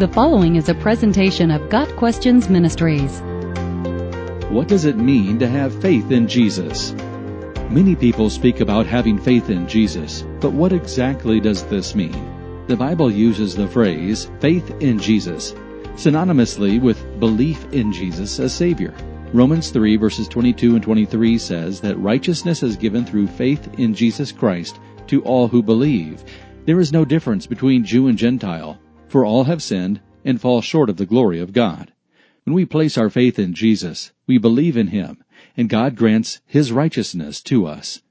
The following is a presentation of Got Questions Ministries. What does it mean to have faith in Jesus? Many people speak about having faith in Jesus, but what exactly does this mean? The Bible uses the phrase faith in Jesus synonymously with belief in Jesus as Savior. Romans 3 verses 22 and 23 says that righteousness is given through faith in Jesus Christ to all who believe. There is no difference between Jew and Gentile, for all have sinned and fall short of the glory of God. When we place our faith in Jesus, we believe in Him, and God grants His righteousness to us.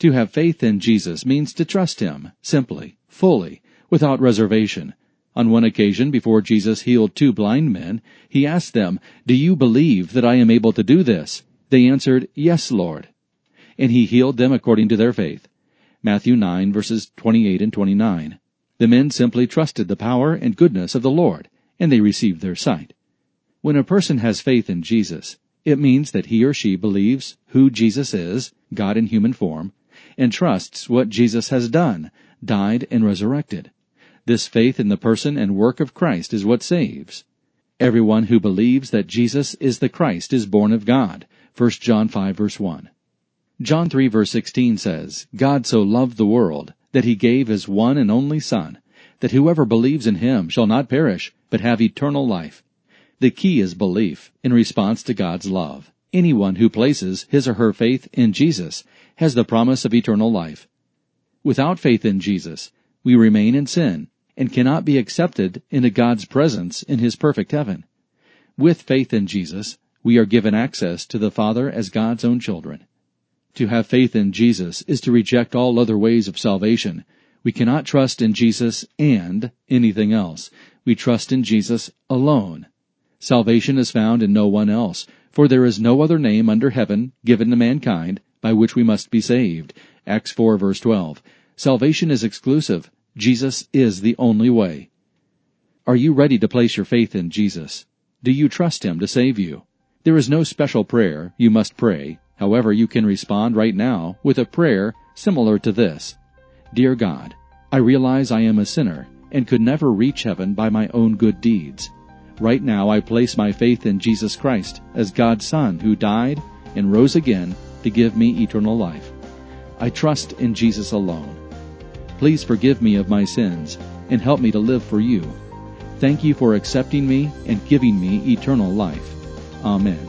To have faith in Jesus means to trust Him, simply, fully, without reservation. On one occasion, before Jesus healed two blind men, He asked them, Do you believe that I am able to do this? They answered, Yes, Lord. And He healed them according to their faith. Matthew 9 verses 28 and 29. The men simply trusted the power and goodness of the Lord, and they received their sight. When a person has faith in Jesus, it means that he or she believes who Jesus is, God in human form, and trusts what Jesus has done, died, and resurrected. This faith in the person and work of Christ is what saves. Everyone who believes that Jesus is the Christ is born of God. 1 John 5 verse 1. John 3 verse 16 says, God so loved the world that he gave his one and only Son, that whoever believes in him shall not perish, but have eternal life. The key is belief in response to God's love. Anyone who places his or her faith in Jesus has the promise of eternal life. Without faith in Jesus, we remain in sin and cannot be accepted into God's presence in his perfect heaven. With faith in Jesus, we are given access to the Father as God's own children. To have faith in Jesus is to reject all other ways of salvation. We cannot trust in Jesus and anything else. We trust in Jesus alone. Salvation is found in no one else, for there is no other name under heaven given to mankind by which we must be saved. Acts 4 verse 12. Salvation is exclusive. Jesus is the only way. Are you ready to place your faith in Jesus? Do you trust Him to save you? There is no special prayer you must pray However, you can respond right now with a prayer similar to this. Dear God, I realize I am a sinner and could never reach heaven by my own good deeds. Right now I place my faith in Jesus Christ as God's Son who died and rose again to give me eternal life. I trust in Jesus alone. Please forgive me of my sins and help me to live for you. Thank you for accepting me and giving me eternal life. Amen.